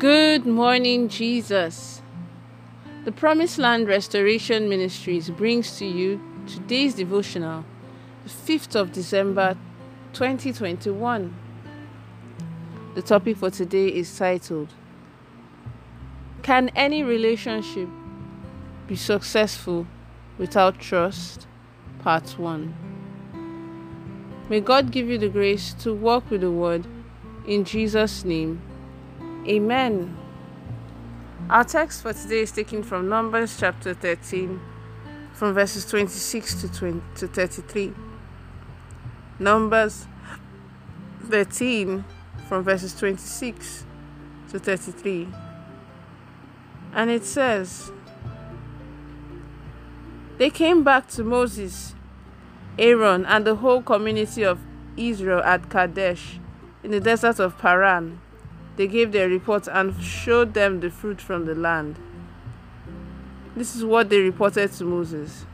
Good morning, Jesus. The Promised Land Restoration Ministries brings to you today's devotional, the 5th of December 2021. The topic for today is titled Can any relationship be successful without trust? Part 1. May God give you the grace to walk with the Word in Jesus' name. Amen. Our text for today is taken from Numbers chapter 13, from verses 26 to, 20, to 33. Numbers 13, from verses 26 to 33. And it says, They came back to Moses, Aaron, and the whole community of Israel at Kadesh in the desert of Paran they gave their report and showed them the fruit from the land. This is what they reported to Moses.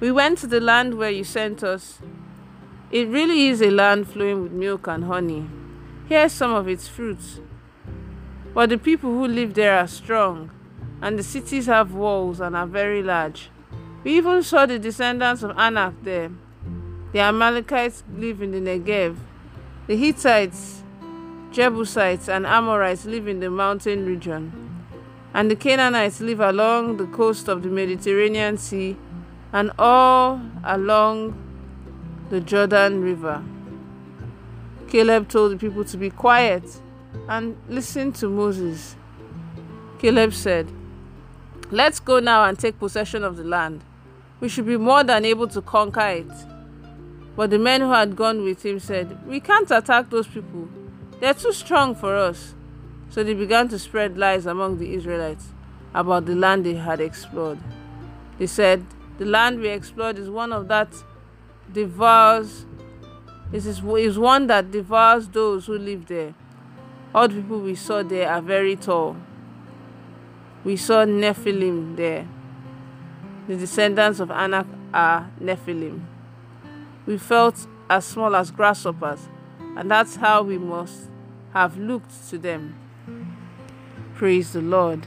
We went to the land where you sent us. It really is a land flowing with milk and honey. Here are some of its fruits. But the people who live there are strong, and the cities have walls and are very large. We even saw the descendants of Anak there. The Amalekites live in the Negev. The Hittites Jebusites and Amorites live in the mountain region, and the Canaanites live along the coast of the Mediterranean Sea and all along the Jordan River. Caleb told the people to be quiet and listen to Moses. Caleb said, Let's go now and take possession of the land. We should be more than able to conquer it. But the men who had gone with him said, We can't attack those people they're too strong for us. So they began to spread lies among the Israelites about the land they had explored. They said, The land we explored is one of that devours is, is one that devours those who live there. All the people we saw there are very tall. We saw Nephilim there. The descendants of Anak are Nephilim. We felt as small as grasshoppers, and that's how we must have looked to them. Praise the Lord.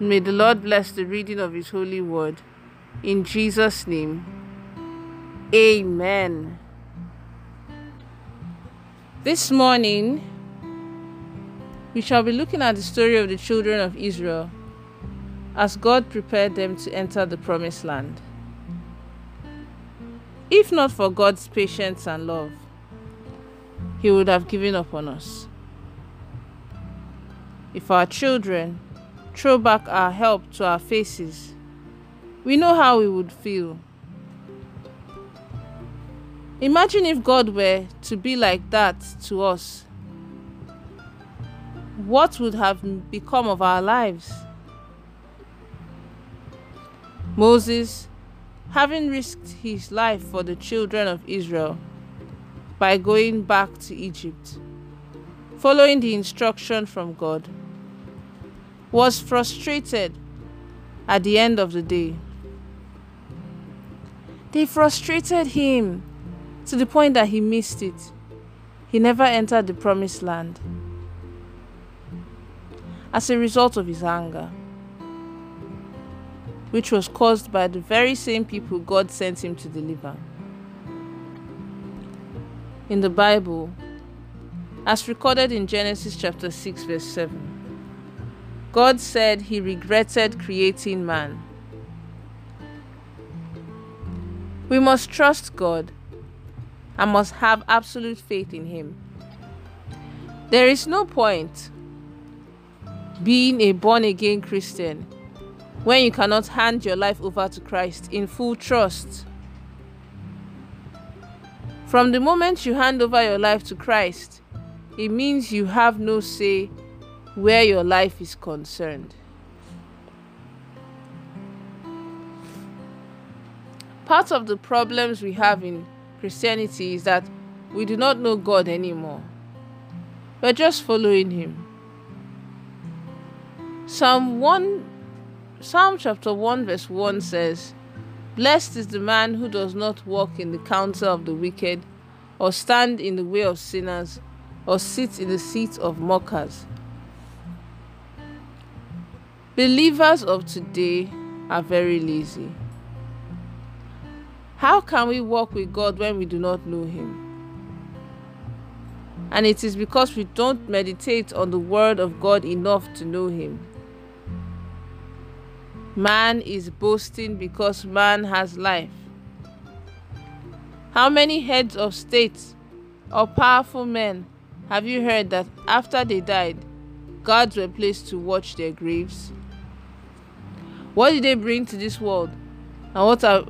May the Lord bless the reading of His holy word. In Jesus' name, Amen. This morning, we shall be looking at the story of the children of Israel as God prepared them to enter the promised land. If not for God's patience and love, he would have given up on us. If our children throw back our help to our faces, we know how we would feel. Imagine if God were to be like that to us. What would have become of our lives? Moses, having risked his life for the children of Israel, by going back to Egypt, following the instruction from God, was frustrated at the end of the day. They frustrated him to the point that he missed it. He never entered the promised land as a result of his anger, which was caused by the very same people God sent him to deliver in the Bible, as recorded in Genesis chapter 6, verse 7. God said he regretted creating man. We must trust God and must have absolute faith in him. There is no point being a born again Christian when you cannot hand your life over to Christ in full trust. From the moment you hand over your life to Christ, it means you have no say where your life is concerned. Part of the problems we have in Christianity is that we do not know God anymore. We're just following Him. Psalm 1 Psalm chapter 1 verse 1 says, Blessed is the man who does not walk in the counsel of the wicked, or stand in the way of sinners, or sit in the seats of mockers. Believers of today are very lazy. How can we walk with God when we do not know Him? And it is because we don't meditate on the Word of God enough to know Him. Man is boasting because man has life. How many heads of states or powerful men have you heard that after they died, gods were placed to watch their graves? What did they bring to this world? And what are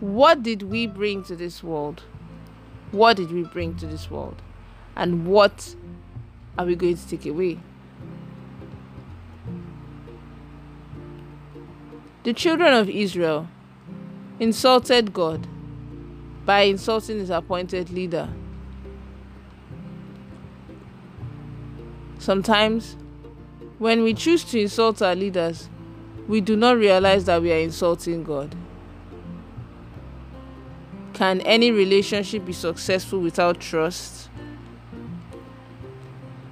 what did we bring to this world? What did we bring to this world? And what are we going to take away? The children of Israel insulted God by insulting his appointed leader. Sometimes, when we choose to insult our leaders, we do not realize that we are insulting God. Can any relationship be successful without trust?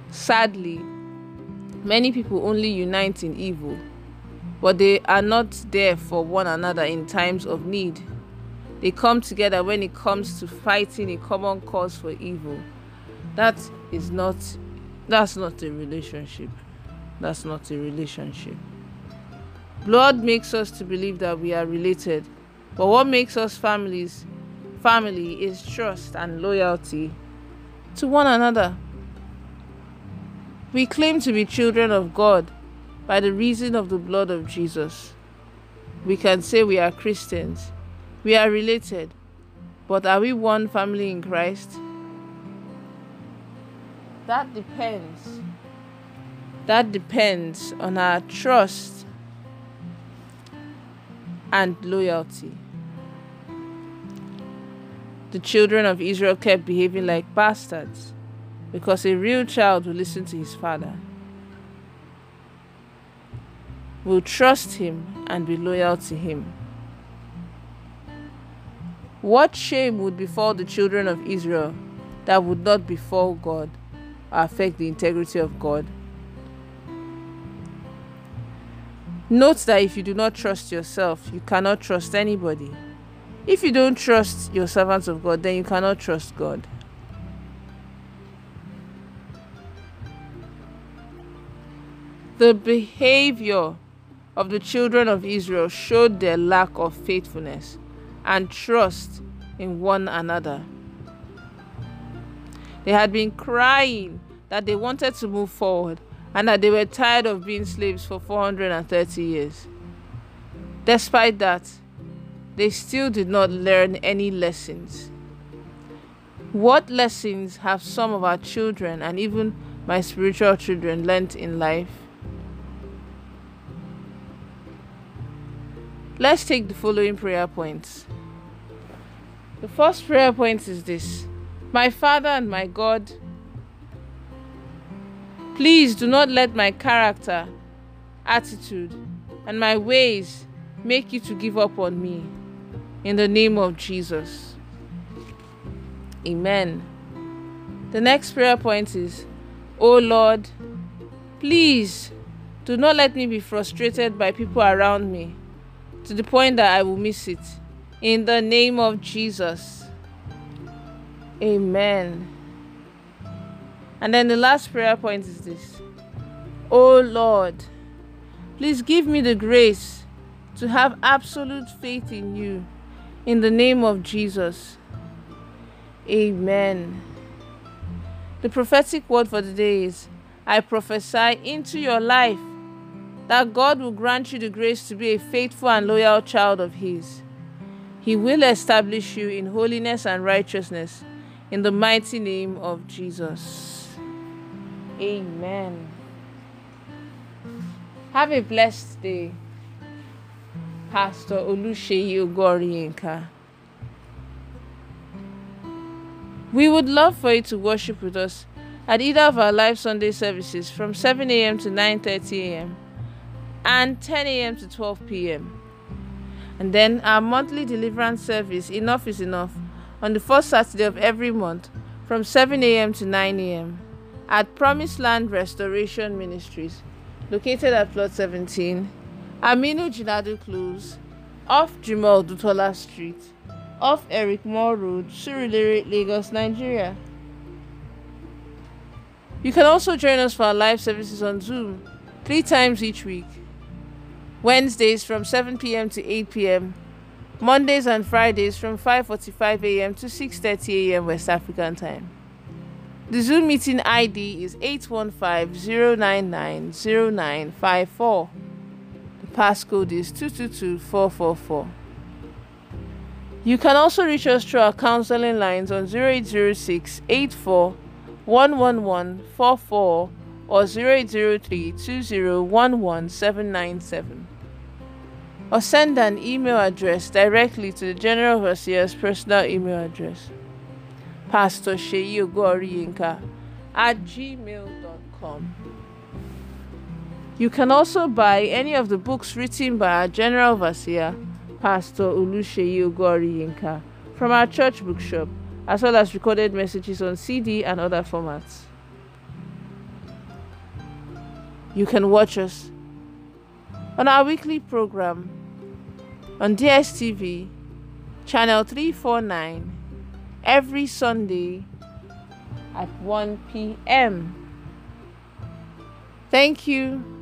Sadly, many people only unite in evil but they are not there for one another in times of need. They come together when it comes to fighting a common cause for evil. That is not that's not a relationship. That's not a relationship. Blood makes us to believe that we are related. But what makes us families family is trust and loyalty to one another. We claim to be children of God by the reason of the blood of Jesus. We can say we are Christians. We are related. But are we one family in Christ? That depends. That depends on our trust and loyalty. The children of Israel kept behaving like bastards because a real child will listen to his father will trust Him and be loyal to Him. What shame would befall the children of Israel that would not befall God or affect the integrity of God? Note that if you do not trust yourself, you cannot trust anybody. If you don't trust your servants of God, then you cannot trust God. The behavior of the children of Israel showed their lack of faithfulness and trust in one another. They had been crying that they wanted to move forward and that they were tired of being slaves for 430 years. Despite that, they still did not learn any lessons. What lessons have some of our children and even my spiritual children learnt in life? Let's take the following prayer points. The first prayer point is this My Father and my God, please do not let my character, attitude, and my ways make you to give up on me. In the name of Jesus. Amen. The next prayer point is Oh Lord, please do not let me be frustrated by people around me to the point that I will miss it. In the name of Jesus. Amen. And then the last prayer point is this Oh Lord, please give me the grace to have absolute faith in you. In the name of Jesus. Amen. The prophetic word for the day is I prophesy into your life that God will grant you the grace to be a faithful and loyal child of His. He will establish you in holiness and righteousness in the mighty name of Jesus. Amen. Have a blessed day, Pastor Olusheyi Ogoriyinka. We would love for you to worship with us at either of our live Sunday services from 7 a.m. to 9:30 a.m and 10 a.m. to 12 p.m. And then our monthly deliverance service, Enough is Enough, on the first Saturday of every month from 7 a.m. to 9 a.m. at Promised Land Restoration Ministries, located at Plot 17, Aminu Jinadu Close, off Jimal Dutola Street, off Eric Moore Road, Surulere, Lagos, Nigeria. You can also join us for our live services on Zoom three times each week. Wednesdays from 7 p.m. to 8 p.m. Mondays and Fridays from 5:45 a.m. to 6:30 a.m. West African time. The Zoom meeting ID is 815-099-0954. The passcode is 222444. You can also reach us through our counseling lines on 0806 84 11144 or 0803 2011797 or send an email address directly to the General Overseer's personal email address, Pastor Sheyi Ogoriyinka at gmail.com. You can also buy any of the books written by our General Overseer, Pastor Olusheyi Ogoriyinka, from our church bookshop, as well as recorded messages on CD and other formats. You can watch us on our weekly program on DSTV, channel 349, every Sunday at 1 p.m. Thank you.